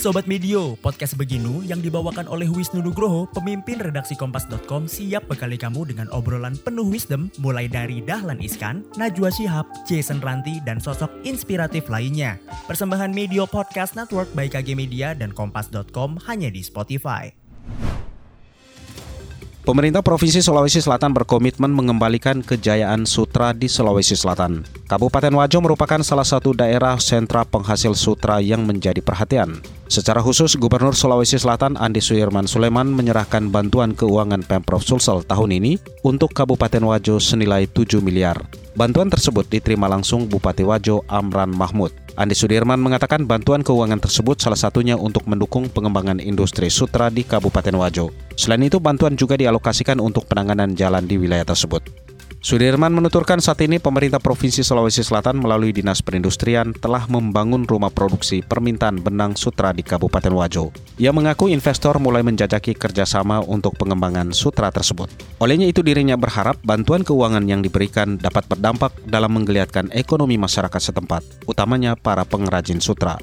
Sobat Medio, podcast Beginu yang dibawakan oleh Wisnu Nugroho, pemimpin redaksi Kompas.com siap bekali kamu dengan obrolan penuh wisdom mulai dari Dahlan Iskan, Najwa Shihab, Jason Ranti, dan sosok inspiratif lainnya. Persembahan Medio Podcast Network by KG Media dan Kompas.com hanya di Spotify. Pemerintah Provinsi Sulawesi Selatan berkomitmen mengembalikan kejayaan sutra di Sulawesi Selatan. Kabupaten Wajo merupakan salah satu daerah sentra penghasil sutra yang menjadi perhatian. Secara khusus, Gubernur Sulawesi Selatan Andi Suirman Suleman menyerahkan bantuan keuangan Pemprov Sulsel tahun ini untuk Kabupaten Wajo senilai 7 miliar. Bantuan tersebut diterima langsung Bupati Wajo Amran Mahmud. Andi Sudirman mengatakan bantuan keuangan tersebut salah satunya untuk mendukung pengembangan industri sutra di Kabupaten Wajo. Selain itu, bantuan juga dialokasikan untuk penanganan jalan di wilayah tersebut. Sudirman menuturkan saat ini pemerintah Provinsi Sulawesi Selatan melalui Dinas Perindustrian telah membangun rumah produksi permintaan benang sutra di Kabupaten Wajo. Ia mengaku investor mulai menjajaki kerjasama untuk pengembangan sutra tersebut. Olehnya itu dirinya berharap bantuan keuangan yang diberikan dapat berdampak dalam menggeliatkan ekonomi masyarakat setempat, utamanya para pengrajin sutra.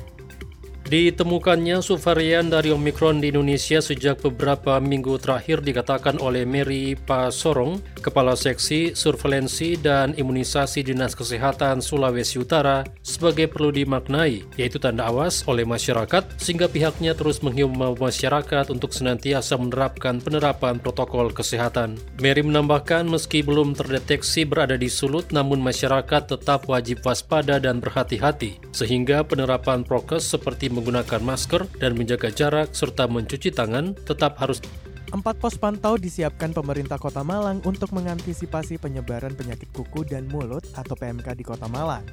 Ditemukannya subvarian dari Omicron di Indonesia sejak beberapa minggu terakhir dikatakan oleh Mary Pasorong, Kepala Seksi Survelensi dan Imunisasi Dinas Kesehatan Sulawesi Utara, sebagai perlu dimaknai, yaitu tanda awas oleh masyarakat, sehingga pihaknya terus menghimbau masyarakat untuk senantiasa menerapkan penerapan protokol kesehatan. Mary menambahkan meski belum terdeteksi berada di sulut, namun masyarakat tetap wajib waspada dan berhati-hati, sehingga penerapan prokes seperti menggunakan masker dan menjaga jarak serta mencuci tangan tetap harus Empat pos pantau disiapkan pemerintah Kota Malang untuk mengantisipasi penyebaran penyakit kuku dan mulut atau PMK di Kota Malang.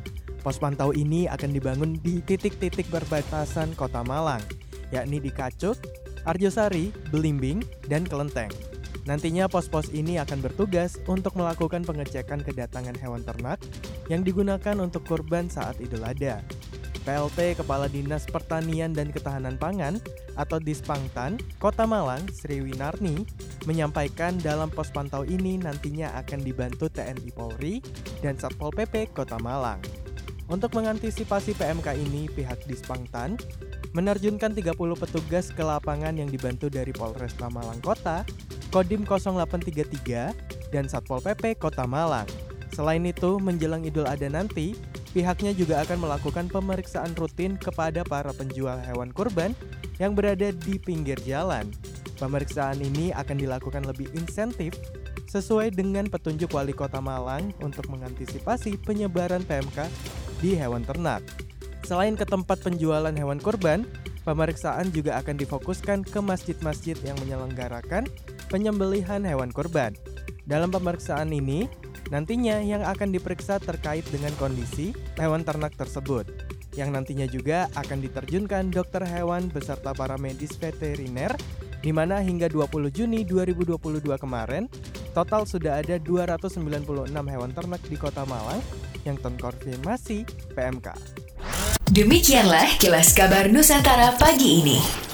Pos pantau ini akan dibangun di titik-titik perbatasan Kota Malang, yakni di Kacuk, Arjosari, Belimbing, dan Kelenteng. Nantinya pos-pos ini akan bertugas untuk melakukan pengecekan kedatangan hewan ternak yang digunakan untuk kurban saat Idul Adha. PLT Kepala Dinas Pertanian dan Ketahanan Pangan atau Dispangtan Kota Malang Sri Winarni menyampaikan dalam pos pantau ini nantinya akan dibantu TNI Polri dan Satpol PP Kota Malang. Untuk mengantisipasi PMK ini, pihak Dispangtan menerjunkan 30 petugas ke lapangan yang dibantu dari Polresta Malang Kota, Kodim 0833, dan Satpol PP Kota Malang. Selain itu, menjelang Idul Adha nanti, Pihaknya juga akan melakukan pemeriksaan rutin kepada para penjual hewan kurban yang berada di pinggir jalan. Pemeriksaan ini akan dilakukan lebih insentif sesuai dengan petunjuk Wali Kota Malang untuk mengantisipasi penyebaran PMK di hewan ternak. Selain ke tempat penjualan hewan kurban, pemeriksaan juga akan difokuskan ke masjid-masjid yang menyelenggarakan penyembelihan hewan kurban. Dalam pemeriksaan ini, Nantinya yang akan diperiksa terkait dengan kondisi hewan ternak tersebut, yang nantinya juga akan diterjunkan dokter hewan beserta para medis veteriner, di mana hingga 20 Juni 2022 kemarin, total sudah ada 296 hewan ternak di kota Malang yang terkonfirmasi PMK. Demikianlah kilas kabar Nusantara pagi ini.